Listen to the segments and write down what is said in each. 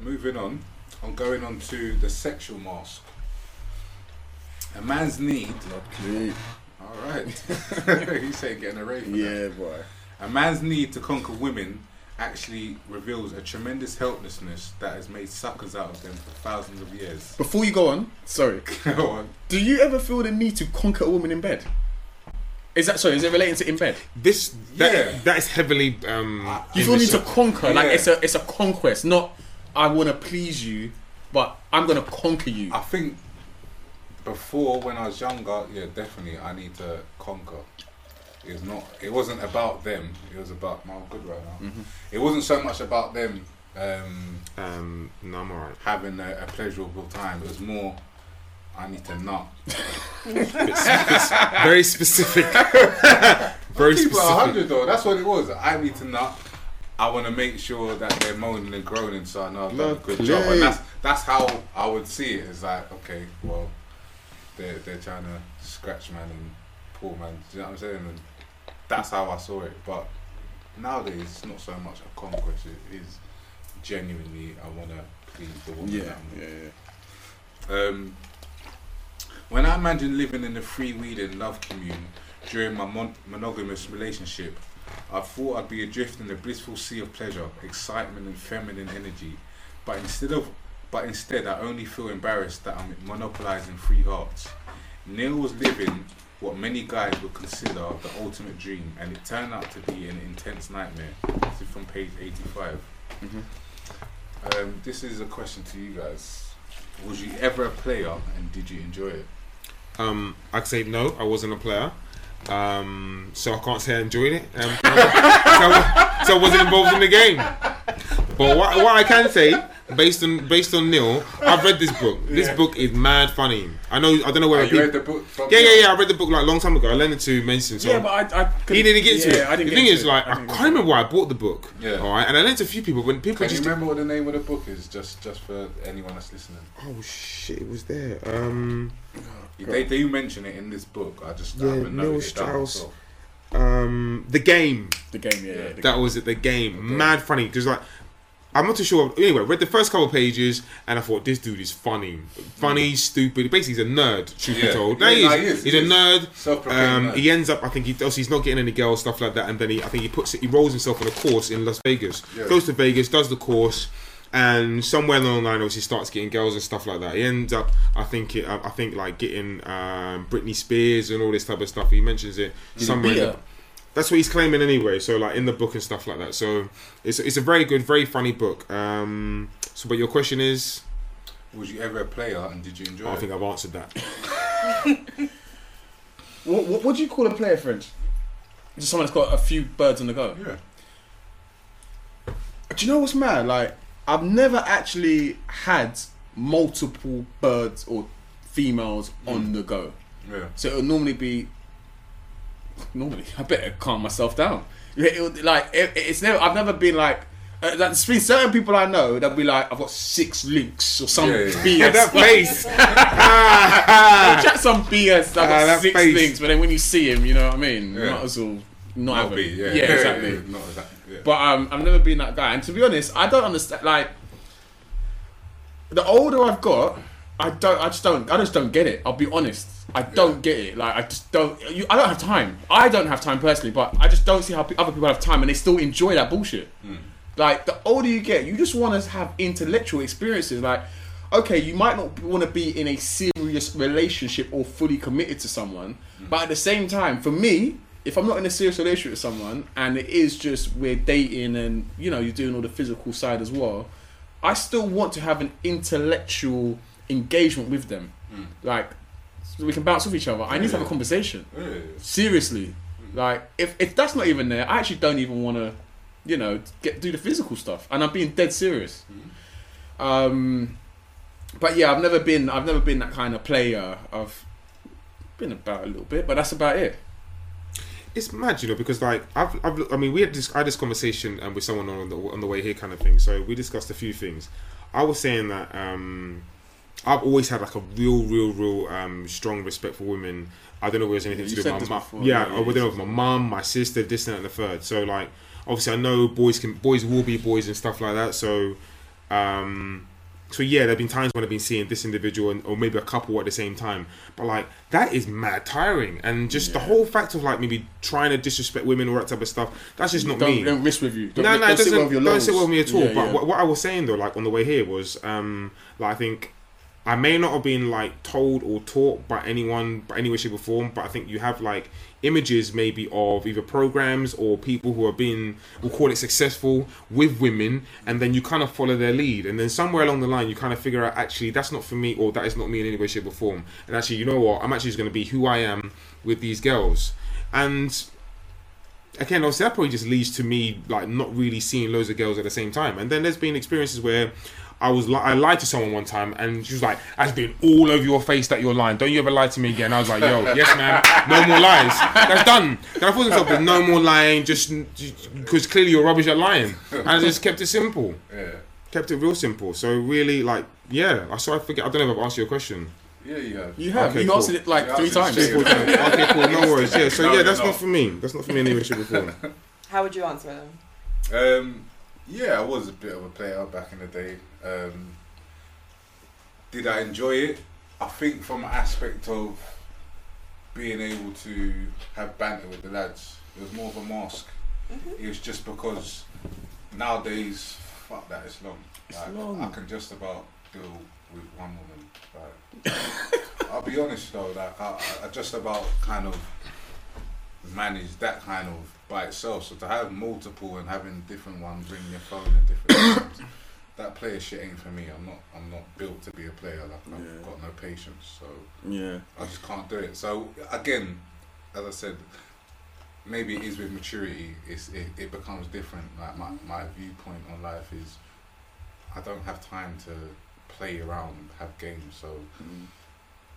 But moving on, I'm going on to the sexual mask. A man's need. All right. you say getting a rave. for that. Yeah, boy. A man's need to conquer women actually reveals a tremendous helplessness that has made suckers out of them for thousands of years. Before you go on, sorry. Go on. Do you ever feel the need to conquer a woman in bed? Is that sorry? Is it relating to in bed? This that, Yeah. that is heavily. Um, You in feel the need to show. conquer, like it's a it's a conquest, not I want to please you, but I'm gonna conquer you. I think before when I was younger, yeah, definitely I need to conquer. It's not. It wasn't about them. It was about. I'm good right now. Mm-hmm. It wasn't so much about them um, Um, no, I'm alright. having a, a pleasurable time. It was more. I need to nut. Very specific. Very Keep it specific. hundred though. That's what it was. I need to nut. I want to make sure that they're moaning and groaning, so I know I've done a good job. And that's that's how I would see it. It's like, okay, well, they're they're trying to scratch man and pull man. Do you know what I'm saying? And that's how I saw it. But nowadays, it's not so much a conquest. It is genuinely I want to please the woman. yeah, that I'm with. yeah, yeah. Um, when I imagine living in a freewheeling love commune during my mon- monogamous relationship, I thought I'd be adrift in a blissful sea of pleasure, excitement, and feminine energy. But instead of, but instead, I only feel embarrassed that I'm monopolizing three hearts. Neil was living what many guys would consider the ultimate dream, and it turned out to be an intense nightmare. This is from page 85. Um, this is a question to you guys. Was you ever a player and did you enjoy it? Um, I'd say no, I wasn't a player. Um, so I can't say I enjoyed it. Um, so, so I wasn't involved in the game. But what, what I can say, based on based on Neil, I've read this book. This Yeah. book is mad funny. I know I don't know whether Oh, you people. read the book yeah, yeah, yeah. I read the book like a long time ago. I lent it to Mason. So Yeah, but I, I he didn't get to yeah, it. I didn't the thing to is, it. like, I, didn't can't remember why I bought the book. Yeah. All right, and I lent it to a few people. When people Can you just remember what the name of the book is? Just just for anyone that's listening. oh shit, it was there. Um, They do mention it in this book. I just I Yeah, haven't Neil noted it down Strauss. um, the game. The game, yeah, yeah. The That was it. The game, mad funny because like I'm not too sure. Anyway, read the first couple of pages and I thought this dude is funny, funny, stupid. Basically, he's a nerd. Truth be Yeah. told, Yeah, no, he no, he is, He's he a is. nerd. Um, nerd. he ends up. I think he obviously he's not getting any girls, stuff like that. And then he, I think he puts it. He rolls himself on a course in Las Vegas. Yeah. Goes to Vegas, does the course. And somewhere along the line, obviously, starts getting girls and stuff like that. He ends up, I think, it, I think, like getting um, Britney Spears and all this type of stuff. He mentions it he somewhere. Beat in the- her? that's what he's claiming anyway. So like in the book and stuff like that. So it's it's a very good, very funny book. Um, so but your question is, Was you ever a player and did you enjoy I it? think I've answered that. What, what, what do you call a player, French? Just someone that's got a few birds on the go. yeah. Do you know what's mad? Like, I've never actually had multiple birds or females on the go. Yeah. So it'll normally be. Normally, I better calm myself down. It, it, like, it, it's never. I've never been like. Uh, like, there's been certain people I know that'll be like, I've got six links or some Yeah, yeah. BS. that face. I'll chat some BS. I've got Ah, that six face. links, but then when you see him, you know what I mean. You Yeah. might as well not, Not have be, him. yeah. yeah, exactly. yeah, not exactly. Yeah. But um, I've never been that guy, and to be honest, I don't understand. Like, the older I've got, I don't. I just don't. I just don't get it. I'll be honest. I don't get it. Like, I just don't. You, I don't have time. I don't have time personally, but I just don't see how pe- other people have time and they still enjoy that bullshit. Hmm. Like, the older you get, you just want to have intellectual experiences. Like, okay, you might not want to be in a serious relationship or fully committed to someone, hmm. but at the same time, for me, if I'm not in a serious relationship with someone and it is just we're dating and you know you're doing all the physical side as well, I still want to have an intellectual engagement with them, hmm. like so we can bounce off each other. I need to have a conversation seriously. Like if if that's not even there, I actually don't even want to, you know, get do the physical stuff. And I'm being dead serious. Um, but yeah, I've never been I've never been that kind of player. I've been about a little bit, but that's about it. It's mad, you know, because like I've, I've I mean, we had this I had this conversation um, with someone on the on the way here, kind of thing. So we discussed a few things. I was saying that um, I've always had like a real, real, real um, strong respect for women. I don't know if there's anything Yeah, to do with my mum. before, Yeah, yeah, I don't know with my mum, my sister, this, that, and the third. So like, obviously, I know boys can boys will be boys and stuff like that. So Um, so yeah, there've been times when I've been seeing this individual and, or maybe a couple at the same time, but like that is mad tiring, and just the whole fact of like maybe trying to disrespect women or that type of stuff. That's just not Don't, me. don't risk with you. Don't, no, don't no, it sit well with don't sit well with me at all. Yeah, but yeah. What, what I was saying though, like on the way here, was um, like I think I may not have been like told or taught by anyone, by any way, shape, or form. But I think you have like images maybe of either programs or people who have been, we'll call it successful with women, and then you kind of follow their lead, and then somewhere along the line you kind of figure out actually that's not for me or that is not me in any way, shape, or form. And actually, you know what? I'm actually just going to be who I am with these girls, and again, obviously that probably just leads to me like not really seeing loads of girls at the same time. And then there's been experiences where I was li- I lied to someone one time, and she was like, "I've been all over your face that you're lying. Don't you ever lie to me again?" I was like, "Yo, yes, man, no more lies. That's done." Then I thought to myself, "There's no more lying, just because clearly you're rubbish at lying." And I just kept it simple, Yeah. kept it real simple. So really, like, yeah. I so I forget. I don't know if I've asked you a question. Yeah, you have. You have. Okay, you cool. answered it like You three times. it. Cool, okay, cool. No worries. Yeah. So No, yeah, that's not. not for me. That's not for me in any way, shape, or form. How would you answer them? Um, yeah, I was a bit of a player back in the day. Um, did I enjoy it? I think from an aspect of being able to have banter with the lads, it was more of a mask. It was just because nowadays, fuck that, it's long. Like, long. I can just about deal with one woman. Like, I'll be honest though, like I, I- I just about kind of manage that kind of by itself. So to have multiple and having different ones ringing your phone at different times, that player shit ain't for me. I'm not. I'm not built to be a player. Like I've Yeah. got no patience, so Yeah. I just can't do it. So again, as I said, maybe it is with maturity. It's it, it becomes different. Like my my viewpoint on life is, I don't have time to play around, have games. So Mm.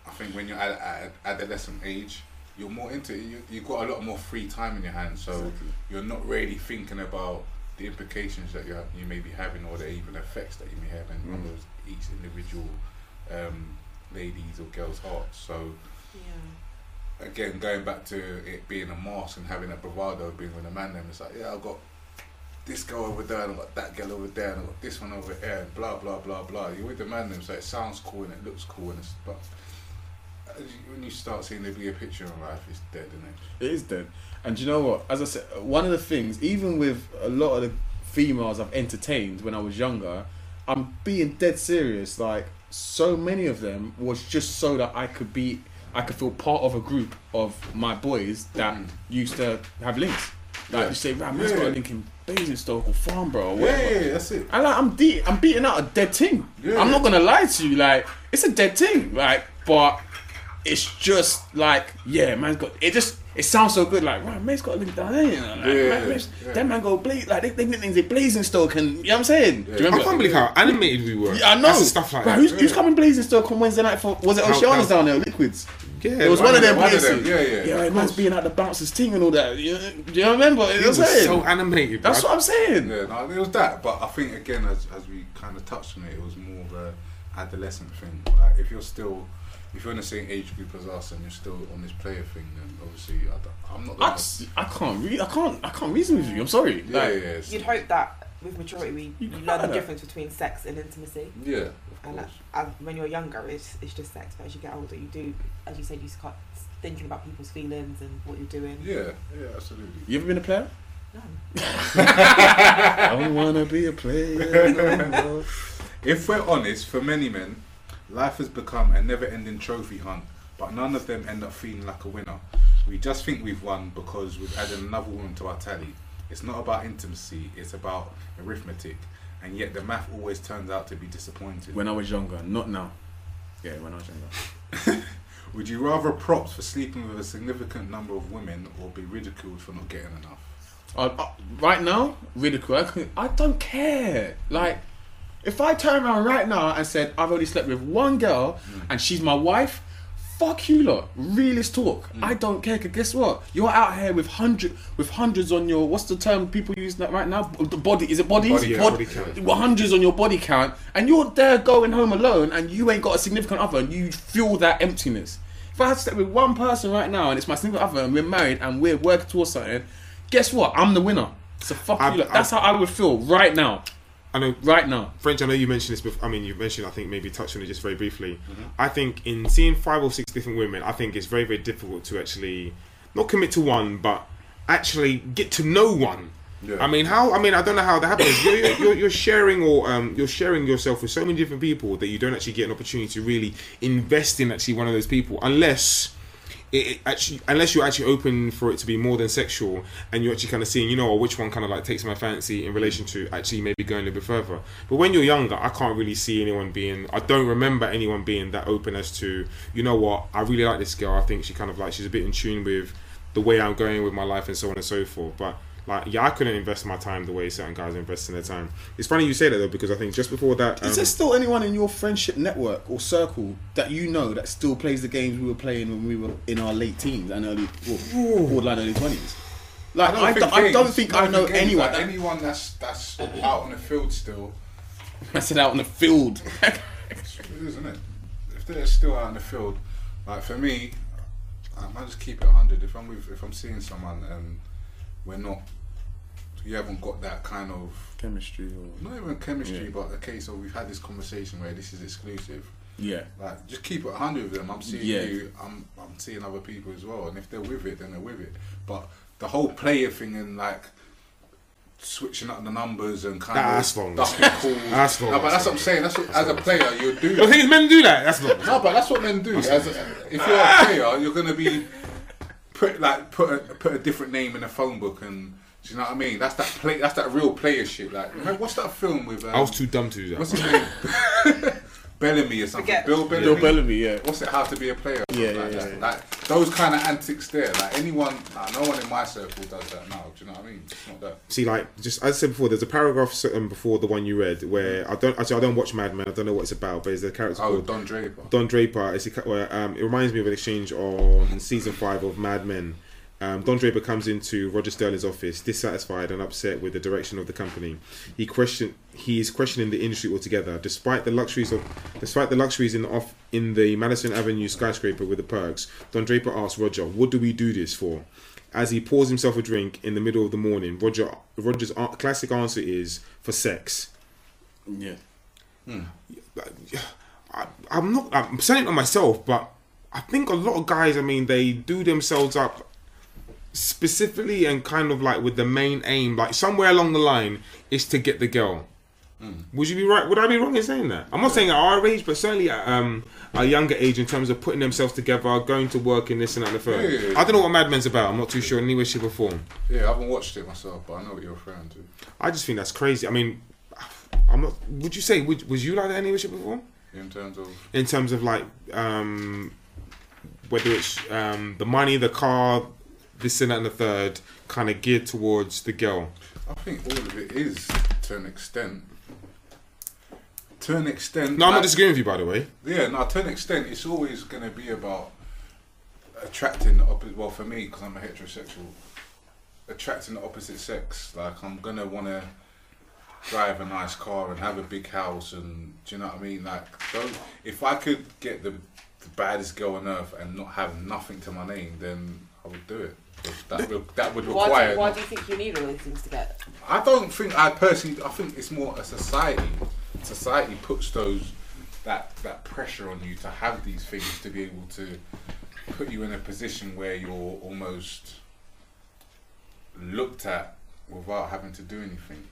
I think when you're at, at adolescent age, you're more into it. You you've got a lot more free time in your hands. So Exactly. you're not really thinking about the implications that you you may be having or the even effects that you may have in on Mm. those each individual um, ladies or girls' hearts. So Yeah. again, going back to it being a mask and having a bravado of being with a man, then it's like, yeah, I've got this girl over there, and I've got that girl over there, and I've got this one over here, and blah blah blah blah. You're with the man, then, so it sounds cool and it looks cool, and it's but when you start seeing the bigger picture in life, it's dead, isn't it? It is dead. And do you know what? As I said, one of the things, even with a lot of the females I've entertained when I was younger, I'm being dead serious. Like so many of them was just so that I could be, I could feel part of a group of my boys that Mm. used to have links. Like Yeah. you say, right, man's got a Yeah. link in Basingstoke or Farnborough or Yeah, whatever. yeah, that's it. And like, I'm de- I'm beating out a dead thing. Yeah. I'm not gonna lie to you, like it's a dead thing, like, but it's just like, yeah, man's got it. Just it sounds so good, like, right, man's got a link down there, you know, like, Yeah, man, man's- yeah. that man go blaze, like they, they nicknames blazing Blazingstoke, and you know what I'm saying? Do you Yeah. I can't believe how animated we were. Yeah, I know. That's stuff like Right, that. who's, who's coming Blazingstoke on Wednesday night for? Was it How- Oceana's down there? Liquids. Yeah, It was one, of them one of them, yeah, yeah, Yeah, of man's being at the bouncers team and all that. You, do you remember? You It was saying? so animated. That's bro. what I'm saying. Yeah, no, it was that, but I think again, as as we kind of touched on it, it was more of a adolescent thing. Like if you're still, if you're in the same age group as us and you're still on this player thing, then obviously I I'm not. I, just- I can't re- I can't I can't reason with you. I'm sorry. yeah, Like, yeah, yeah, You'd hope that with maturity, we You you learn the difference between sex and intimacy. yeah, And course. as, when you're younger, it's it's just sex. But as you get older, you do, as you said, you start thinking about people's feelings and what you're doing. Yeah, yeah, absolutely. You ever been a player? No. I don't wanna be a player. If we're honest, for many men, life has become a never-ending trophy hunt, but none of them end up feeling like a winner. We just think we've won because we've added another woman to our tally. It's not about intimacy; it's about arithmetic, and yet the math always turns out to be disappointing. when I was younger, not now. Yeah, when I was younger. Would you rather props for sleeping with a significant number of women, or be ridiculed for not getting enough? Uh, uh, right now, ridicule. I, can, I don't care. Like, if I turn around right now and said I've only slept with one girl and she's my wife, fuck you lot. Realist talk. Mm. I don't care. Cause guess what? You're out here with hundred with hundreds on your what's the term people use that right now? The body is it bodies? Body, yeah, Bod- body count. hundreds on your body count, and you're there going home alone, and you ain't got a significant other, and you feel that emptiness. If I had to with one person right now, and it's my significant other, and we're married, and we're working towards something, guess what? I'm the winner. So fuck I- you. Lot. I- That's how I would feel right now. I know right now. French, I know you mentioned this before. I mean, you mentioned, I think, maybe touched on it just very briefly. Mm-hmm. I think in seeing five or six different women, I think it's very, very difficult to actually not commit to one, but actually get to know one. Yeah. I mean, how? I mean, I don't know how that happens. You're, you're, you're, you're sharing or um, you're sharing yourself with so many different people that you don't actually get an opportunity to really invest in actually one of those people, unless it, it actually unless you're actually open for it to be more than sexual and you're actually kind of seeing you know oh, which one kind of like takes my fancy in relation to actually maybe going a little bit further. But when you're younger i can't really see anyone being i don't remember anyone being that open as to you know what i really like this girl i think she kind of like she's a bit in tune with the way i'm going with my life and so on and so forth. But like yeah i couldn't invest my time the way certain guys invest in their time it's funny you say that though because i think just before that um, Is there still anyone in your friendship network or circle that you know that still plays the games we were playing when we were in our late teens and early, well, borderline early twenties? Like I don't, I don't think I know games, anyone like, that, anyone that's that's out on the field still. that's it out on the field. It's what it is, isn't it? If they're still out in the field, like for me, I might just keep it hundred. If I'm with, if I'm seeing someone and we're not, you haven't got that kind of Chemistry or not even chemistry, Yeah. but a case of we've had this conversation where this is exclusive. yeah, Like just keep it hundred with them. I'm seeing Yeah. you. I'm I'm seeing other people as well, and if they're with it, then they're with it. But the whole player thing and like switching up the numbers and kind Nah, of that's wrong. ducking calls. That's wrong, No, but that's that's what I'm saying. That's what, as a player you do. the thing is men do that that's not No, but that's what men do. As a, if you're a player, you're gonna be put like put a, put a different name in a phone book, and do you know what I mean? That's that play. That's that real player shit. Like, what's that film with? Um, i was too dumb to do that What's his name? Bellamy or something. Forget- Bill Bellamy. Bill Bellamy, yeah. What's it? How to be a player? Yeah, like, yeah, that. yeah. like those kind of antics there. Like anyone, like, no one in my circle does that now. Do you know what I mean? It's not that. See, like just as I said before, there's a paragraph um, before the one you read where I don't actually I don't watch Mad Men. I don't know what it's about, but there's a character Oh, called Don Draper. Don Draper. It's a, um, it reminds me of an exchange on season five of Mad Men. Um, Don Draper comes into Roger Sterling's office, dissatisfied and upset with the direction of the company. He question he is questioning the industry altogether, despite the luxuries of despite the luxuries in the off in the Madison Avenue skyscraper with the perks. Don Draper asks Roger, "What do we do this for?" As he pours himself a drink in the middle of the morning, Roger Roger's a- classic answer is for sex. yeah. I, I'm not. I'm saying it on myself, but I think a lot of guys. I mean, they do themselves up specifically and kind of like with the main aim, like somewhere along the line, is to get the girl. Would you be right? Would I be wrong in saying that? I'm not saying at our age, but certainly at um, a younger age in terms of putting themselves together, going to work in this and that and the third. Yeah, yeah, yeah. I don't know what Mad Men's about. I'm not too sure in any way, shape, or form. Yeah, I haven't watched it myself, but I know what you're referring to. I just think that's crazy. I mean, I'm not. Would you say? Would, was you like that in any way, shape, or form? In terms of in terms of like um, whether it's um, the money, the car, this and that and the third, kind of geared towards the girl. I think all of it is to an extent. To an extent. No, I'm not disagreeing with you, by the way. Yeah, no, to an extent, it's always going to be about attracting the opposite. Well, for me, because I'm a heterosexual, attracting the opposite sex. Like, I'm going to want to drive a nice car and have a big house, and do you know what I mean? Like, those, if I could get the, the baddest girl on earth and not have nothing to my name, then I would do it. 'Cause That would, that would Why require. do, why do you think you need all these things to get? I don't think I personally. I think it's more a society. Society puts those that that pressure on you to have these things to be able to put you in a position where you're almost looked at without having to do anything.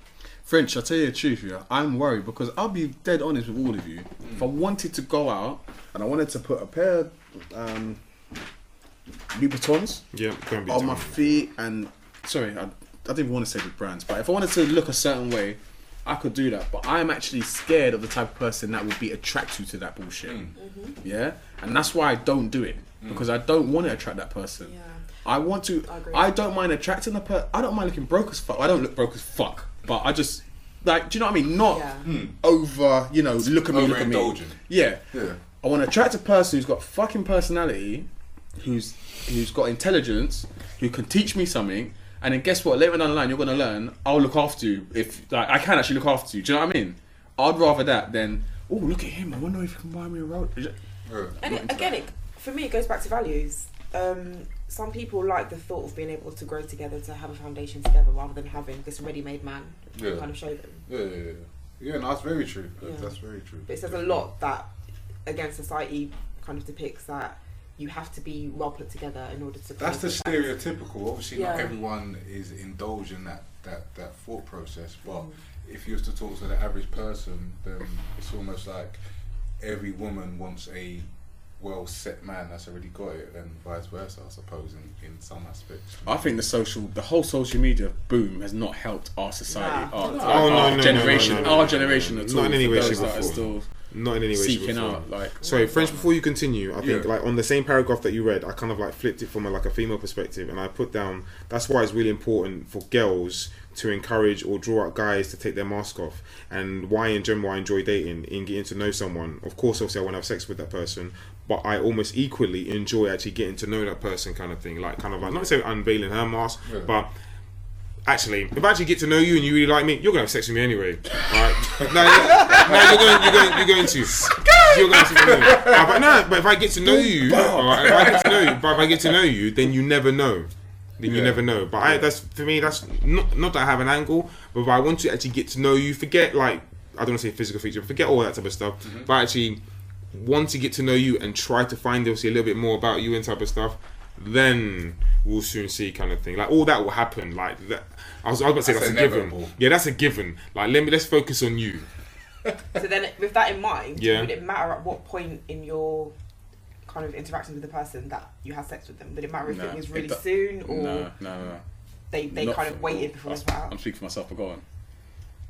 French, I'll tell you the truth, yeah. I'm worried because I'll be dead honest with all of you. If I wanted to go out and I wanted to put a pair of um, Louboutins Yeah, on my feet and sorry, I, I didn't even want to say the brands, but if I wanted to look a certain way, I could do that. But I'm actually scared of the type of person that would be attracted to that bullshit. Mm-hmm. Yeah, and that's why I don't do it because I don't want to attract that person. Yeah. I want to. I. I don't mind attracting the per. I don't mind looking broke as fuck. I don't look broke as fuck, but I just like. Do you know what I mean? Not Yeah. over. You know, look at me, look at me. Yeah. Yeah. I want to attract a person who's got fucking personality, who's who's got intelligence, who can teach me something, and then guess what? Later down the line, you're gonna learn. I'll look after you if like I can actually look after you. Do you know what I mean? I'd rather that than oh look at him. I wonder if he can buy me a road. And it, again, it, for me, it goes back to values. Um, some people like the thought of being able to grow together, to have a foundation together, rather than having this ready-made man Yeah. kind of show them. Yeah, yeah, yeah. Yeah, no, that's very true. Yeah. That's very true. But it says a lot that again society kind of depicts that you have to be well put together in order to. That's the stereotypical. Obviously, not everyone is indulged in that, that, that thought process. But Mm. if you was to talk to the average person, then it's almost like every woman wants a well set man that's already got it, and vice versa, I suppose, in, in some aspects. I think the social, the whole social media boom has not helped our society, our, Oh, our- no, no, no, generation, our no, no, generation no. at Not all. in any way, those shape, or that are form. still Not in any way, shape, seeking or form. out, like Sorry, French. Before you continue, I think Yeah. like on the same paragraph that you read, I kind of like flipped it from a, like a female perspective, and I put down. That's why it's really important for girls to encourage or draw out guys to take their mask off, and why in general I enjoy dating in getting to know someone. Of course, obviously I want to have sex with that person, but I almost equally enjoy actually getting to know that person, kind of thing. Like kind of like not necessarily unveiling her mask, Yeah. but actually, if I actually get to know you and you really like me, you're gonna have sex with me anyway. Alright? no, no, you're going, you're going, you're going to. You're going to. But no, but if I get to know you, alright, if I get to know you, but if I get to know you, then you never know. Then you never know. But I, that's for me. That's not not that I have an angle, but I want to actually get to know you. Forget like I don't want to say physical feature. Forget all that type of stuff. Mm-hmm. But I actually want to get to know you and try to find obviously a little bit more about you and type of stuff. Then we'll soon see, kind of thing. Like all that will happen. Like that. I was, I was about to say That's that's, a given. Yeah, that's a given. Like let me let's focus on you. So then, with that in mind, Yeah. would it matter at what point in your kind of interacting with the person that you had sex with them? Would it matter if No, it was it really do- soon or no, no, no. they, they Not kind of waited before I'll they sp- put out? I'm speaking for myself. But go on.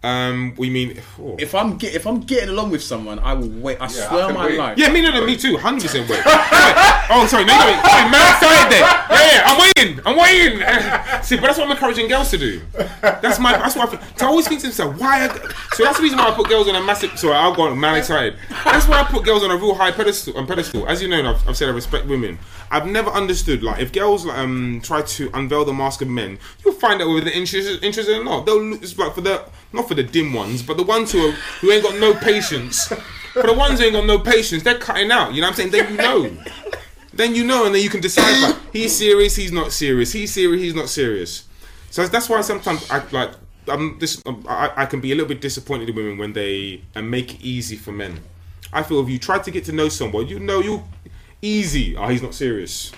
Um, we mean. oh. If I'm get, if I'm getting along with someone, I will wait. I Yeah, swear I my wait. life. Yeah, me no, no, me too. Hundred percent wait. oh, sorry, no, no, wait. Sorry, man, started there. Yeah, yeah, I'm waiting. I'm waiting. See, but that's what I'm encouraging girls to do. That's my. That's what I. Think. So I always think to myself, why? Are, so that's the reason why I put girls on a massive. Sorry, I'll go on. Man excited. That's why I put girls on a real high pedestal. On pedestal. As you know, I've, I've said I respect women. I've never understood like if girls like, um try to unveil the mask of men, you'll find out whether they're interested, interested or not. They'll look- it's like for the not for the dim ones, but the ones who are, who ain't got no patience. For the ones who ain't got no patience, they're cutting out. You know what I'm saying? Then you know. Then you know, and then you can decide. Like, he's serious. He's not serious. He's serious. He's not serious. So that's why sometimes I like. I'm this. um, I, I can be a little bit disappointed in women when they and make it easy for men. I feel if you try to get to know someone, you know you easy. Oh, he's not serious.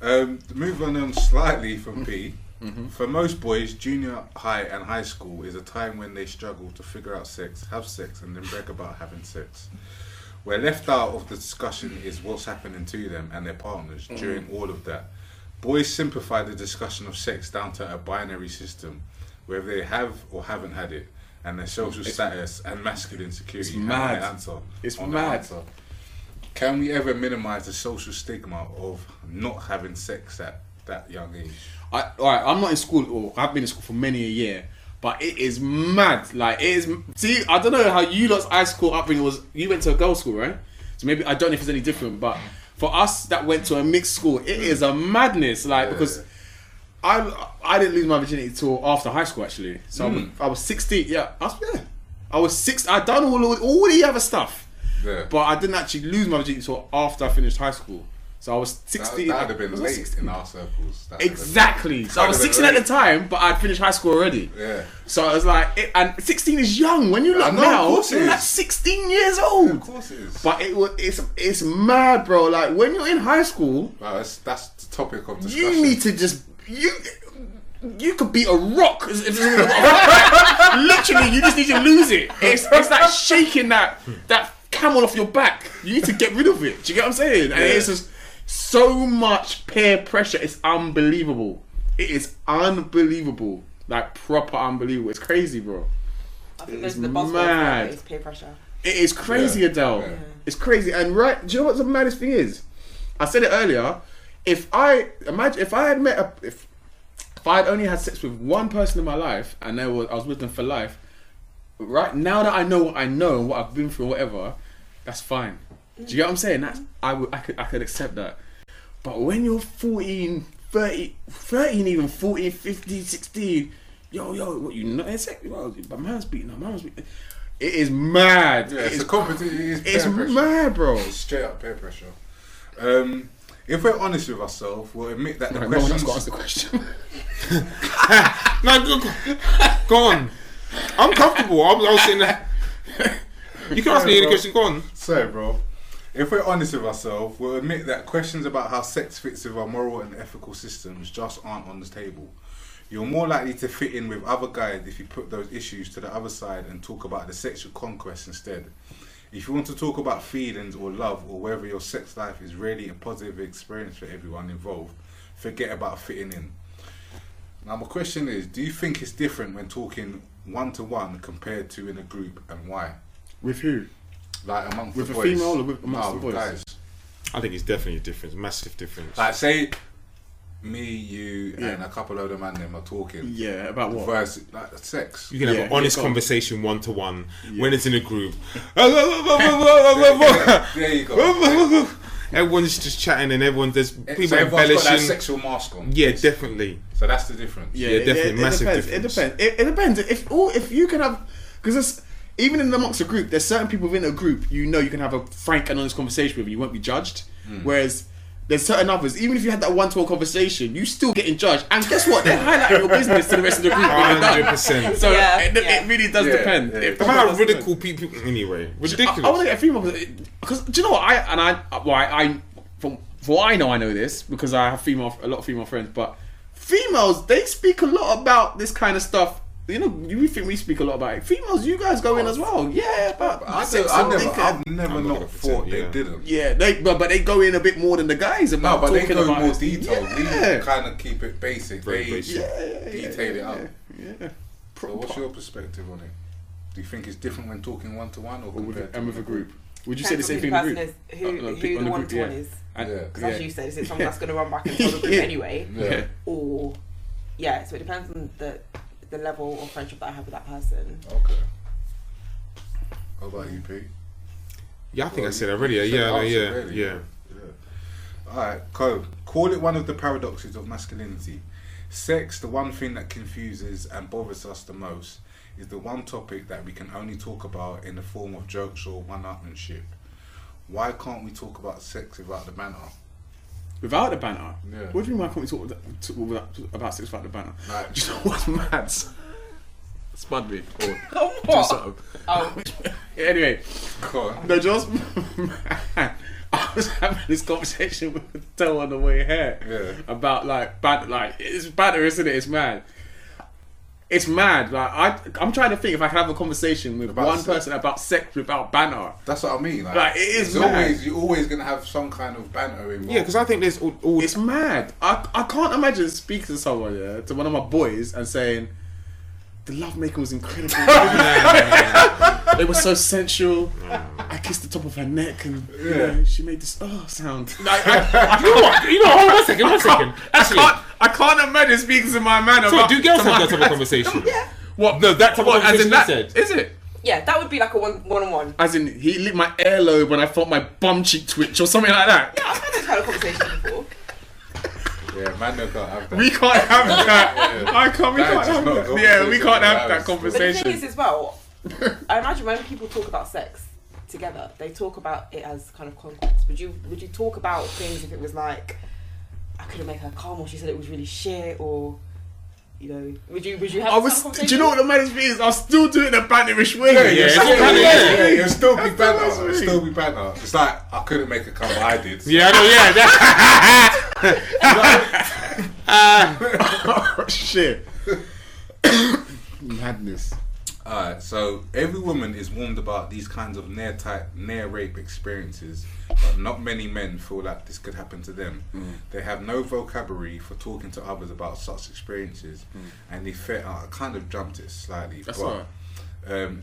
Um, moving on slightly from P. Mm-hmm. For most boys, junior high and high school is a time when they struggle to figure out sex, have sex, and then brag about having sex. Where left out of the discussion is what's happening to them and their partners Mm-hmm. during all of that. Boys simplify the discussion of sex down to a binary system, where they have or haven't had it, and their social status and masculine security. it's mad. answer It's mad. answer. Can we ever minimize the social stigma of not having sex at that young age? I, all right, I'm not in school. Or I've been in school for many a year, but it is mad. Like it is. See, I don't know how you lot's high school upbringing was. You went to a girls' school, right? So maybe I don't know if it's any different, but for us that went to a mixed school, it is a madness. Like because I I didn't lose my virginity till after high school actually. So I was- hmm. I was 16. Yeah, I was yeah. I was six. I done all all the other stuff, Yeah. but I didn't actually lose my virginity until after I finished high school. So I was 16. that would have been late 16? in our circles. That Exactly. So I was 16 at the time, but I'd finished high school already. Yeah. So I was like, it, and 16 is young. When you look know, now, of course it you're like 16 years old. Of course it is. But it was it's it's mad, bro. Like when you're in high school, Well, that's, that's the topic of discussion. you need to just you. You could beat a rock. Literally, you just need to lose it. It's, it's like shaking that that camel off your back. You need to get rid of it. Do you get what I'm saying? And Yeah. it's just so much peer pressure. It's unbelievable. It is unbelievable. Like proper unbelievable. It's crazy, bro. I think It's the buzzwords mad. nowadays, peer pressure. It is crazy, Yeah, Adele. yeah. It's crazy. And right, do you know what the maddest thing is? I said it earlier. If I imagine if I had met a if if I had only had sex with one person in my life and they were, I was with them for life, right now that I know what I know and what I've been through, whatever, that's fine. Do you get what I'm saying? That's I would I could I could accept that. But when you're 14, 30, 13 even 14, 15, 16, yo, yo, what you know? It's like, well, my man's beating her, man's beating. It is mad. Yeah, It it's is a competition. It's, it's pressure. mad, bro. Straight up peer pressure. Um, if we're honest with ourselves, we'll admit that the No one else questions. got asked the question. No, go, go- on. I'm comfortable. I'm, I was sitting there. You can ask me any question. Go on. So, bro, if we're honest with ourselves, we'll admit that questions about how sex fits with our moral and ethical systems just aren't on the table. You're more likely to fit in with other guys if you put those issues to the other side and talk about the sexual conquest instead. If you want to talk about feelings or love or whether your sex life is really a positive experience for everyone involved, forget about fitting in. Now, my question is do you think it's different when talking one to one compared to in a group and why? With who? Like amongst With the a boys. female or with- amongst no, the with boys? guys. I think it's definitely a difference. Massive difference. Like say me, you, Yeah. and a couple of the man them are talking. Yeah, about what? Versus like sex. You can have Yeah, an honest yeah, go on. conversation one to one when it's in a group. there you go. Everyone's just chatting and everyone there's so people everyone's got that embellishing. sexual mask on. Yeah, definitely. So that's the difference. Yeah, Yeah, it- definitely, It, massive depends. difference. It depends. It, it depends. If all if you can have because it's even in amongst a group, there's certain people within a group you know you can have a frank and honest conversation with. You won't be judged. Hmm. Whereas there's certain others, even if you had that one-to-one conversation, you still getting judged. And guess what? They highlight your business to the rest of the group. when you're done. Hundred percent. So Yeah, it, yeah. it really does Yeah, depend. yeah. It How probably about ridicule people anyway? Ridiculous. I want to get a female because do you know what I and I well I, I from for all I know I know this because I have female a lot of female friends but females they speak a lot about this kind of stuff you know you think we speak a lot about it females you guys go in as well yeah about I, do, sex I and never, dick I've never I'm not not thought they yeah. didn't. yeah they but, but they go in a bit more than the guys No, about but they go about more it. detailed. yeah. We kind of keep it basic. Very they basic. yeah, yeah, yeah, detail it yeah, out. yeah, yeah. So what's your perspective on it? Do you think it's different when talking one to one or Or with, and with a group would you say the same on thing in who the the group is, who, Uh, no, who on the the one to one is. And- Because yeah. as you said, is it someone that's going to run back and tell the group Yeah. anyway, Yeah. or yeah? So it depends on the the level of friendship that I have with that person. Okay. What about you, Pete? yeah, I think Well, I said you- already. you said Yeah, yeah, really. yeah. Yeah. Alright, Co. Call it one of the paradoxes of masculinity. Sex, the one thing that confuses and bothers us the most, is the one topic that we can only talk about in the form of jokes or one upmanship. Why can't we talk about sex without the banter? Without the banner Yeah. what do you mean why can't we talk with- talk about Six without the banner Like, oh. Do you know what's mad? Spud me or do what? something. Oh, Anyway, go on. no, just man, I was having this conversation with Toe on the way here Yeah. about like bad, like it's banter, isn't it? It's mad. It's mad. Like I, I'm trying to think if I can have a conversation with About one sex. person about sex without banner. That's what I mean. Like, Like, it is it's mad. always you're always gonna have some kind of banter involved. Yeah, because I think there's all, all It's mad. I, I can't imagine speaking to someone, yeah, to one of my boys and saying, the lovemaking was incredible. it was so sensual. I kissed the top of her neck and you Yeah. know, she made this oh sound. Like, I, I, You know what? You know, hold on one second, one second. I Actually, can't, I can't imagine speaking to my man so about. do girls to have that type of conversation? What? No, that type of what, as in conversation that? you Is it? yeah, that would be like a one one on one. As in, he lit my earlobe when I felt my bum cheek twitch or something like that. Yeah, I've had this kind of conversation before. Yeah, man, no can't have that. We can't have that. Yeah. I can't. We That can't have that. a Yeah, we can't have That that is- But the thing conversation. is, as well, I imagine when people talk about sex together, they talk about it as kind of conquest. Would you would you talk about things if it was like I couldn't make her come, or she said it was really shit, or you know, would you would you have? I was. Do you know what the maddest thing is? I was still doing the banterish way. Yeah, yeah, Yeah, it's it's still, kinda- yeah, yeah. yeah, it'll still be That's banter. what I It'll mean. still be banter. It's like I couldn't make a come, but I did. Yeah, I know. Yeah, that, oh, shit. Madness. Alright, so every woman is warned about these kinds of near type, near rape experiences, but not many men feel like this could happen to them. They have no vocabulary for talking to others about such experiences, and they fear. I kind of jumped it slightly, That's but alright. um,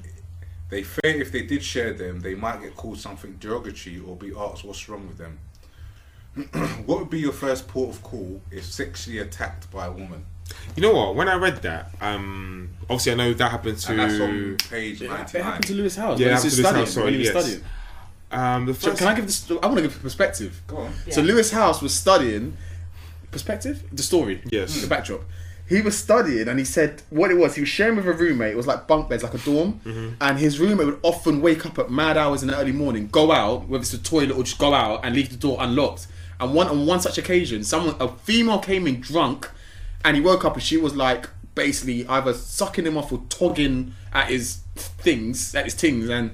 they fear if they did share them, they might get called something derogatory or be asked what's wrong with them. what would be your first port of call if sexually attacked by a woman? you know what? When I read that, um, obviously I know that happened to. And that's on page It, it happened to Lewis Howes. Yeah, when he was happened to Lewis studying. House, sorry, when he was yes. studying. um, the So first. can I give this? I want to give perspective. Go on. So Lewis Howes was studying perspective, the story, Yes. the backdrop. He was studying, and he said what it was. He was sharing with a roommate. It was like bunk beds, like a dorm. Mm-hmm. And his roommate would often wake up at mad hours in the early morning, go out, whether it's the toilet or just go out and leave the door unlocked. And one on one such occasion, someone, a female, came in drunk, and he woke up and she was like basically either sucking him off or togging at his things, at his things, and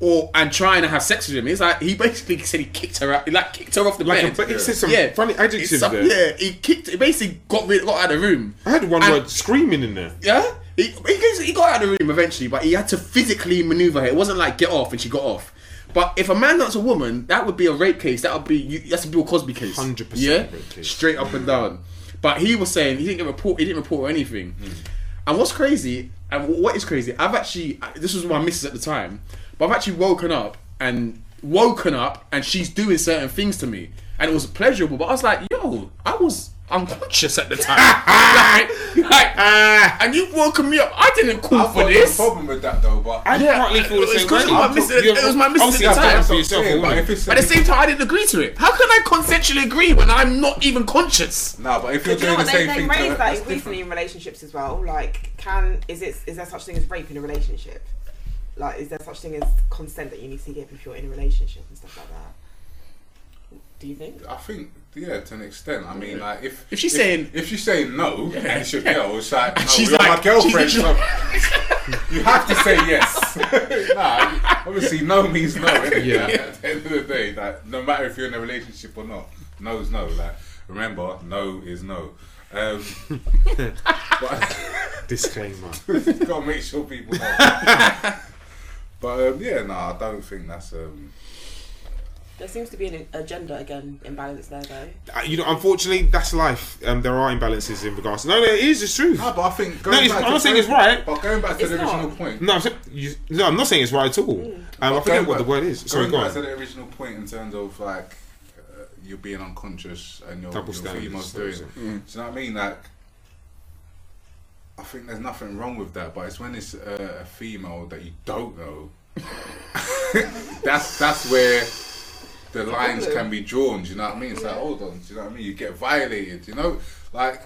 or and trying to have sex with him. It's like he basically said he kicked her out, he like kicked her off the Like, bed. but he said some yeah, funny adjectives some- there. Yeah, he kicked. He basically got rid, got out of the room. I had one And- word screaming in there. Yeah, he, he, he got out of the room eventually, but he had to physically maneuver her. It wasn't like get off and she got off. But if a man wants a woman, that would be a rape case. That would be you, that's a Bill Cosby case. 100% Yeah, rape case. straight up and down. But he was saying he didn't get report. He didn't report anything. Hmm. And what's crazy, and what is crazy, I've actually this was my missus at the time, but I've actually woken up and woken up and she's doing certain things to me, and it was pleasurable. But I was like, yo, I was unconscious at the time, like, like, Ah, and you woken me up. I didn't call I've for got this. no problem with that though, but I Yeah, partly feel the it's same 'cause way. it was my missus- it was my missus at the time. it for Yeah, but if it's But at the same time, I didn't agree to it. How can I consensually agree when I'm not even conscious? no, but if you're But you know doing the They, same they thing, to her, raise that that's increasingly different. in relationships as well. Like, can is it is there such thing as rape in a relationship? Like, is there such thing as consent that you need to give if you're in a relationship and stuff like that? Do you think? I think, yeah, to an extent. I mean, like if If she's saying- if she's saying no, and it's your Yeah. girl, it's like, no, she's you're like- my girlfriend, she's so you have to say yes. nah, obviously, no means no. innit? Yeah. At the end of the day, like no matter if you're in a relationship or not, no is no. Like remember, no is no. Um, but Disclaimer. gotta make sure people know. but um, yeah, no, I don't think that's. Um, There seems to be an agenda again imbalance there though. Uh, you know, unfortunately, that's life. Um, there are imbalances in regards. No, no, it is. It's true. no, but I think No, going it's- back I'm to not saying it's right. But going back to It's the original point, No, I'm, saying, you, no, I'm not saying it's right at all. Um, I forget going what the word is. Sorry, going go back to the original point in terms of like uh, you being unconscious and your, Double your female's so doing. is it. it? Do you know what I mean? Like, I think there's nothing wrong with that, but it's when it's uh, a female that you don't know. that's that's where the lines can be drawn. Do you know what I mean? It's like, hold on. Do you know what I mean? You get violated. You know, like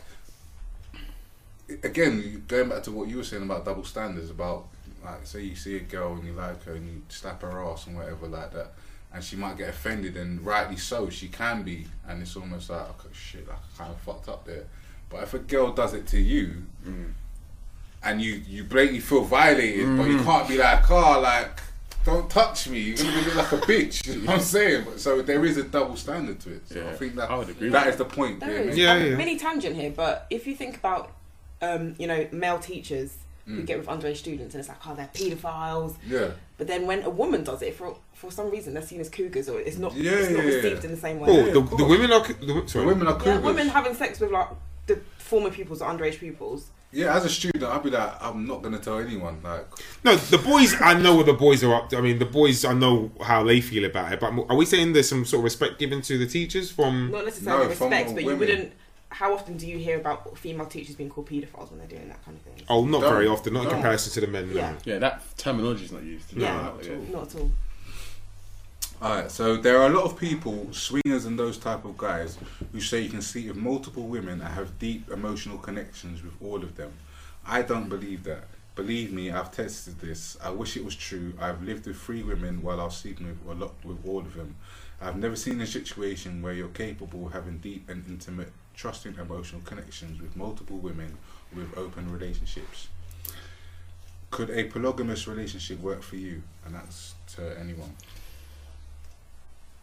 again, going back to what you were saying about double standards, about like say you see a girl and you like her and you slap her ass and whatever like that, and she might get offended and rightly so, she can be, and it's almost like okay, shit, I kind of fucked up there. But if a girl does it to you, and you you blatantly feel violated, but you can't be like, oh, like. Don't touch me. You're gonna be like a bitch. You know what I'm saying? But so there is a double standard to it. So I Yeah, think that I would agree that with is the point. There yeah, is. Yeah, yeah. Mini tangent here, but if you think about, um, you know, male teachers Mm. who get with underage students, and it's like, oh, they're paedophiles. yeah. But then when a woman does it, for for some reason, they're seen as cougars, or it's not, Yeah, it's not yeah, yeah. received in the same way. Oh, of the, the women are. The, sorry. The women are yeah, cougars. women having sex with like the former pupils or underage pupils. Yeah, as a student, I'd be like, I'm not gonna tell anyone. Like, No, the boys. I know what the boys are up to. I mean, the boys. I know how they feel about it. But are we saying there's some sort of respect given to the teachers from? Not necessarily No, respect, but you wouldn't. How often do you hear about female teachers being called paedophiles when they're doing that kind of thing? Oh, not Don't. very often. Not in comparison to the men. No. Yeah. Yeah, that terminology is not used. Yeah. Not at all. Not at all. Alright, so there are a lot of people, swingers and those type of guys, who say you can sleep with multiple women and have deep emotional connections with all of them. I don't believe that. Believe me, I've tested this. I wish it was true. I've lived with three women while I was sleeping with a lot with all of them. I've never seen a situation where you're capable of having deep and intimate, trusting emotional connections with multiple women with open relationships. Could a polygamous relationship work for you? And that's to anyone.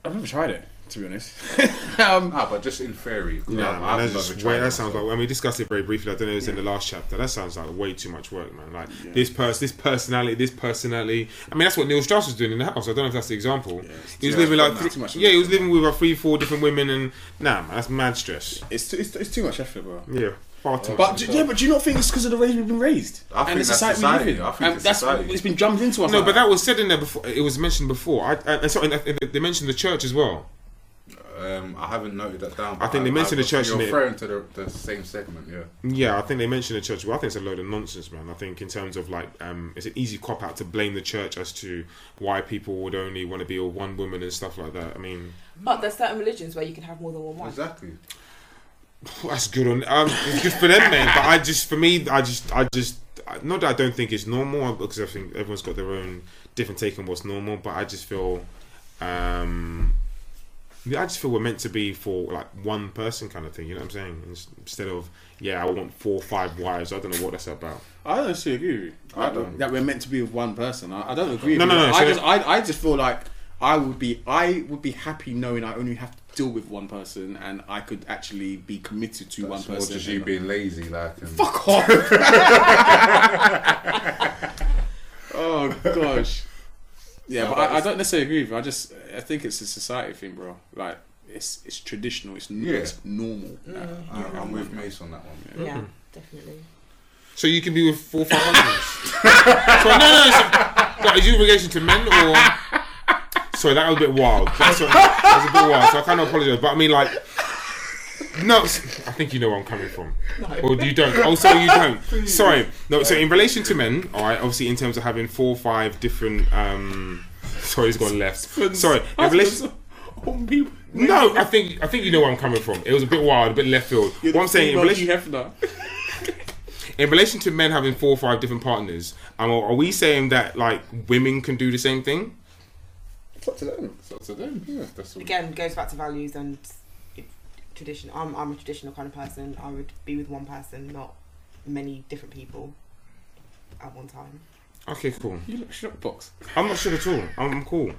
I've never tried it, to be honest. um, Ah, but just in theory. 'cause Yeah, I've- man, I've never just tried way, that sounds like. When we discussed it very briefly, I don't know. It was in the last chapter. That sounds like way too much work, man. Like Yeah. this person, this personality, this personality. I mean, that's what Neil Strauss was doing in the house. I don't know if that's the example. Yeah, he was living like, it's three, too much yeah, he was living with like three, four different women, and nah, man, that's mad stress. it's, too, it's, it's too much effort, bro. Yeah, far too. But much. do, yeah, but do you not think it's because of the way we've been raised I think and the that's society, society. we live in? I think and it's that's society. it's been drummed into us. no, like but that was said in there before. It was mentioned before. I, I and so and they- they mentioned the church as well. Um, I haven't noted that down. I but think they mentioned the church You're in it. referring to the, the same segment, yeah. Yeah, I think they mentioned the church. Well, I think it's a load of nonsense, man. I think in terms of like, um, it's an easy cop out to blame the church as to why people would only want to be with one woman and stuff like that. I mean, But there's certain religions where you can have more than one wife. Exactly. That's good on. Um, it's good for them, man. But I just, for me, I just, I just, not that I don't think it's normal because I think everyone's got their own different take on what's normal. But I just feel, um, I just feel we're meant to be for like one person kind of thing. You know what I'm saying? Instead of yeah, I want four or five wives. I don't know what that's about. I don't actually agree with you. I don't. That we're meant to be with one person. I, I don't agree. No, with no, you. no, I so- just, I, I just feel like I would be, I would be happy knowing I only have to deal with one person, and I could actually be committed to That's one more person. just you being lazy, like. And Fuck off. oh gosh. Yeah, No, but but I, I don't necessarily agree with you. I just, I think it's a society thing, bro. Like, it's it's traditional. It's, Yeah. it's normal. Mm. Like, I, I'm with Mace on that one. Yeah, definitely. So you can be with four or five husbands. so no, no, no. So, what, is you in relation to men or? Sorry, that was a bit wild. That's what, that was a bit wild. So I kind of apologize, but I mean, like, no. I think you know where I'm coming from, or you don't. Oh, sorry, you don't. Sorry, no. So in relation to men, all right. Obviously, in terms of having four or five different. um Sorry, he's gone left. Sorry, in relation. No, I think I think you know where I'm coming from. It was a bit wild, a bit left field. What I'm saying in relation, in relation to men having four or five different partners, um, are we saying that like women can do the same thing? It's up to them. So to them, yeah, that's all. Again, goes back to values and tradition. I'm I'm a traditional kind of person. I would be with one person, not many different people at one time. Okay, cool. You look shock box. I'm not sure at all. I'm, I'm cool.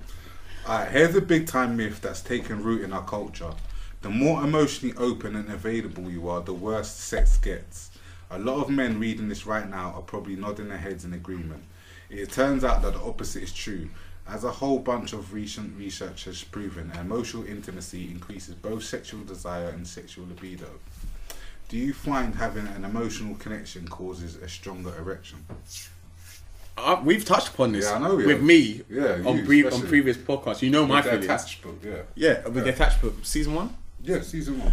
Alright, here's a big time myth that's taken root in our culture. The more emotionally open and available you are, the worse sex gets. A lot of men reading this right now are probably nodding their heads in agreement. It turns out that the opposite is true. As a whole bunch of recent research has proven, emotional intimacy increases both sexual desire and sexual libido. Do you find having an emotional connection causes a stronger erection? Uh, we've touched upon this Yeah, I know we with me Yeah, on, you pre- on previous podcasts. You know my With the feelings. attached book, yeah. Yeah, with the attached book, season one. Yeah, season one.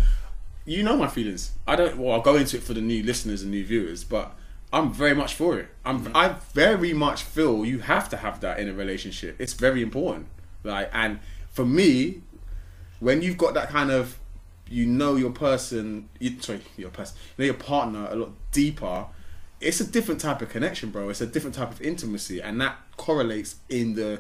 You know my feelings. I don't. Well, I'll go into it for the new listeners and new viewers, but I'm very much for it. I'm. Mm. I very much feel you have to have that in a relationship. It's very important. Like, and for me, when you've got that kind of, you know your person. You, sorry, your person. You know your partner a lot deeper. It's a different type of connection, bro. It's a different type of intimacy, and that correlates in the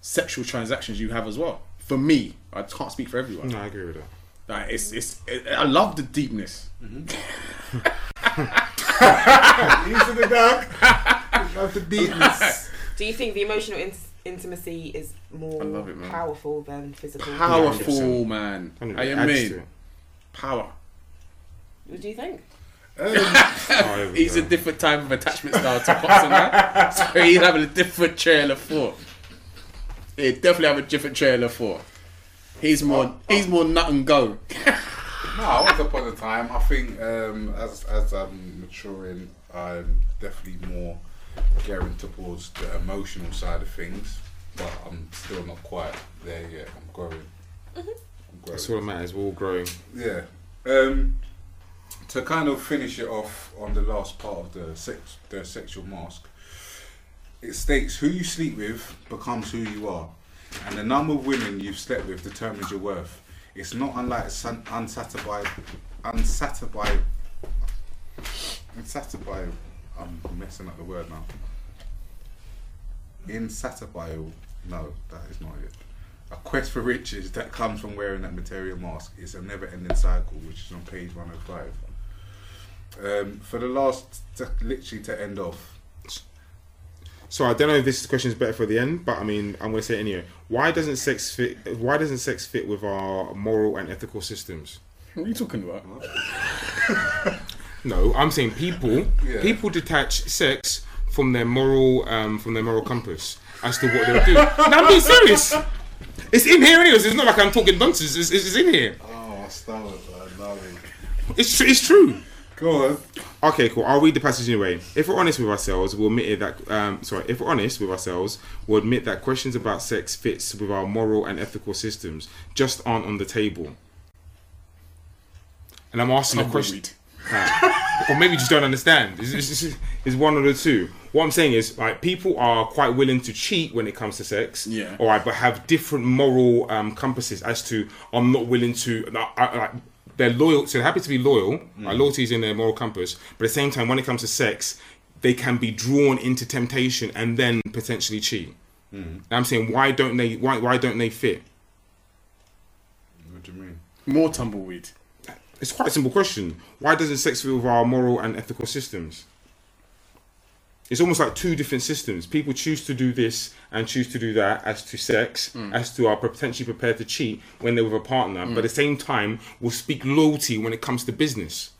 sexual transactions you have as well. For me, I can't speak for everyone. No, I agree with that. Like it's it's. It, I love the deepness. Mm-hmm. Into the dark. Love the deepness. Do you think the emotional in- intimacy is more it, powerful than physical? Powerful man. How It you adds mean? Power. What do you think? Um, Oh, here we He's a different type of attachment style to Pops and that. So he's having a different trail of thought. He definitely have a different trail of thought. He's more he's more nut and go. no, once upon a time, I think um, as as I'm maturing, I'm definitely more gearing towards the emotional side of things, but I'm still not quite there yet. I'm growing. I'm growing. That's all that matters. We're all growing. Yeah. Um, to kind of finish it off on the last part of the sex, the sexual mask, it states who you sleep with becomes who you are, and the number of women you've slept with determines your worth. It's not unlike sun- unsatisfied, unsatisfied, unsatisfied. I'm messing up the word now. Insatiable. No, that is not it. A quest for riches that comes from wearing that material mask is a never-ending cycle, which is on page 105. Um, for the last, to, literally to end off, So I don't know if this question is better for the end, but I mean I'm going to say it anyway. Why doesn't sex fit? Why doesn't sex fit with our moral and ethical systems? What are you talking about? No, I'm saying people. Yeah. People detach sex from their moral, um, from their moral compass as to what they'll do. no, I'm being serious. It's in here anyways. It's not like I'm talking nonsense. It's, it's in here. oh, I started, uh, It's tr- it's true. Go on. Okay, cool. I'll read the passage anyway. If we're honest with ourselves, we'll admit that. Um, sorry, if we're honest with ourselves, we'll admit that questions about sex fits with our moral and ethical systems just aren't on the table. And I'm asking a question, or maybe you just don't understand. It's, it's, it's, it's one of the two. What I'm saying is, like, people are quite willing to cheat when it comes to sex. Yeah. All right, but have different moral um, compasses as to I'm not willing to. I, I, like, they're loyal, so they're happy to be loyal. Mm. Like, loyalty is in their moral compass, but at the same time, when it comes to sex, they can be drawn into temptation and then potentially cheat. Mm. And I'm saying, why don't they? Why why don't they fit? What do you mean? More tumbleweed. It's quite a simple question. Why doesn't sex fit with our moral and ethical systems? It's almost like two different systems. People choose to do this and choose to do that as to sex, as to are potentially prepared to cheat when they're with a partner, but at the same time will speak loyalty when it comes to business.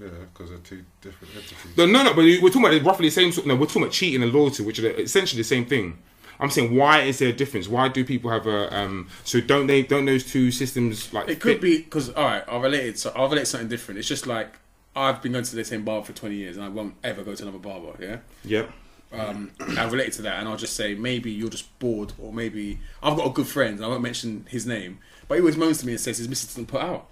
Yeah, because they're two different entities. No, no, no, but we're talking about roughly the same. No, we're talking about cheating and loyalty, which are essentially the same thing. I'm saying, why is there a difference? Why do people have a um? So don't they? Don't those two systems like? It could fit? be because all right, I'll relate it. So I'll relate something different. It's just like I've been going to the same barber for twenty years, and I won't ever go to another barber. Yeah. Yep. um, I relate to that, and I'll just say maybe you're just bored, or maybe I've got a good friend, and I won't mention his name, but he always moans to me and says his missus doesn't put out.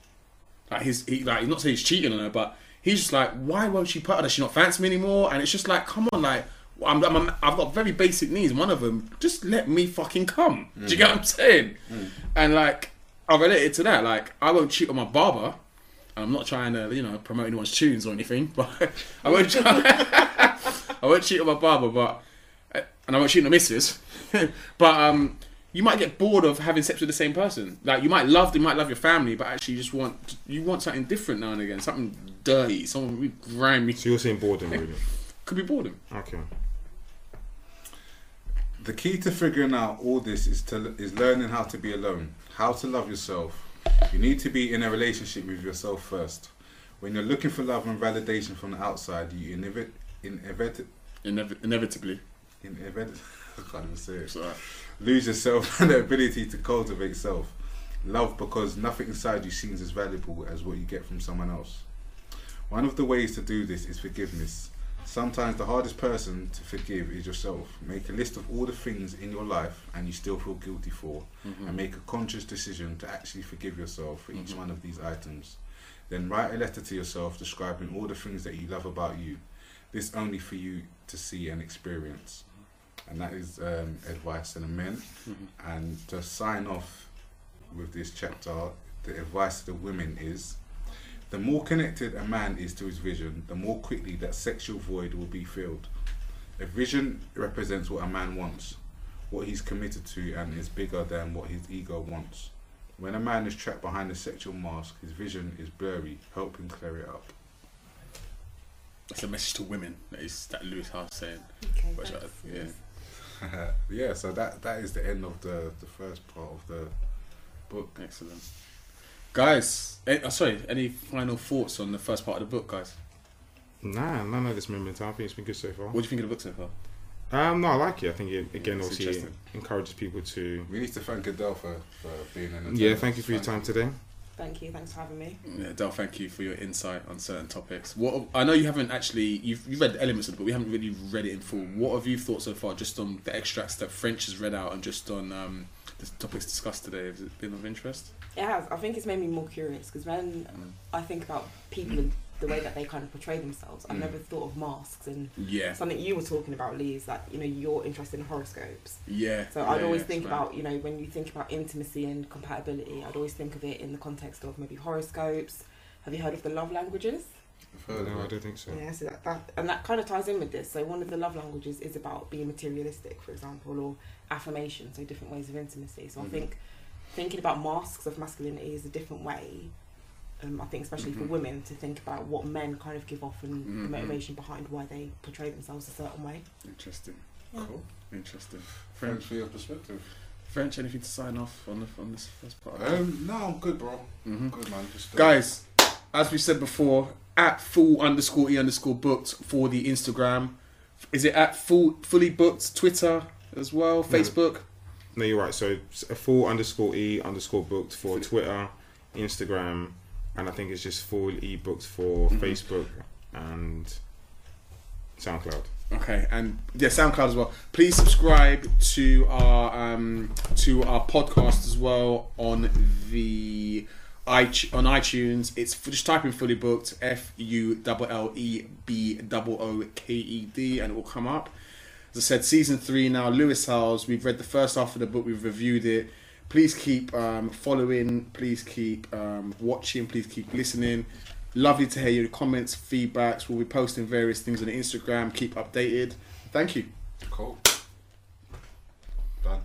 Like he's he, like he's not saying he's cheating on her, but he's just like, why won't she put out? Does she not fancy me anymore? And it's just like, come on, like I'm, I'm- I've got very basic needs. One of them, just let me fucking come. Do you get what I'm saying? And like I relate it to that. Like I won't cheat on my barber. And I'm not trying to, you know, promote anyone's tunes or anything, but I won't. Try, I won't cheat on my barber, but and I won't cheat on the missus. but um, you might get bored of having sex with the same person. Like you might love, you might love your family, but actually you just want you want something different now and again, something dirty, something really grimy. So you're saying boredom, really? Could be boredom. Okay. The key to figuring out all this is to is learning how to be alone, how to love yourself. You need to be in a relationship with yourself first. When you're looking for love and validation from the outside, you inevit, inevit, Inev- inevitably. inevit, I can't even say it. Lose yourself and the ability to cultivate self. Love because nothing inside you seems as valuable as what you get from someone else. One of the ways to do this is forgiveness. Sometimes the hardest person to forgive is yourself. Make a list of all the things in your life and you still feel guilty for, mm-hmm. and make a conscious decision to actually forgive yourself for each mm-hmm. one of these items. Then write a letter to yourself describing all the things that you love about you. This only for you to see and experience. And that is um, advice to the men. And to sign off with this chapter, the advice to the women is the more connected a man is to his vision, the more quickly that sexual void will be filled. A vision represents what a man wants, what he's committed to, and is bigger than what his ego wants. When a man is trapped behind a sexual mask, his vision is blurry. Help him clear it up. that's a message to women. That is that Lewis Howes saying. Okay, Which I- yeah. yeah, so that that is the end of the the first part of the book. Excellent. Guys, eh, oh, sorry, any final thoughts on the first part of the book, guys? Nah, none of this moment. I think it's been good so far. What do you think of the book so far? Um, no, I like it. I think it again, It's obviously, interesting. encourages people to. We need to thank Adele for, for being in. Yeah, thank you for your time today. Thank you. Thanks for having me. Yeah, Del, thank you for your insight on certain topics. What I know you haven't actually you've, you've read the elements of the book, we haven't really read it in full. What have you thought so far, just on the extracts that French has read out, and just on um, the topics discussed today? Has it been of interest? It has. I think it's made me more curious because when Mm. I think about people and the way that they kind of portray themselves, I've Mm. never thought of masks and Yeah, something you were talking about, Lee, is that you know you're interested in horoscopes. yeah. So I'd always yeah, think it's right. about you know when you think about intimacy and compatibility, I'd always think of it in the context of maybe horoscopes. Have you heard of the love languages? No, I don't think so. Yeah, so that, that and that kind of ties in with this. So one of the love languages is about being materialistic, for example, or affirmation. So different ways of intimacy. So Mhm. I think thinking about masks of masculinity is a different way. Um, I think especially for Mhm. women to think about what men kind of give off and Mhm. the motivation behind why they portray themselves a certain way. Interesting, Cool. interesting. Thanks French, for your perspective. French. Anything to sign off on the on this first part? Um, no, I'm good, bro. Mhm. Good man. Just, uh, Guys, as we said before, at full underscore e underscore booked for the Instagram. Is it at full fully booked Twitter as well? Facebook. No, you're right. So a full underscore e underscore booked for Twitter, Instagram, and I think it's just full e booked for Mhm. Facebook and SoundCloud. Okay, and yeah, SoundCloud as well. Please subscribe to our um, to our podcast as well on the on iTunes. It's just type in fully booked F U L L E B O O K E D and it will come up. As I said, season three now, Lewis Howes. We've read the first half of the book, we've reviewed it. Please keep um, following, please keep um, watching, please keep listening. Lovely to hear your comments, feedbacks. We'll be posting various things on Instagram. Keep updated. Thank you. Cool. Done.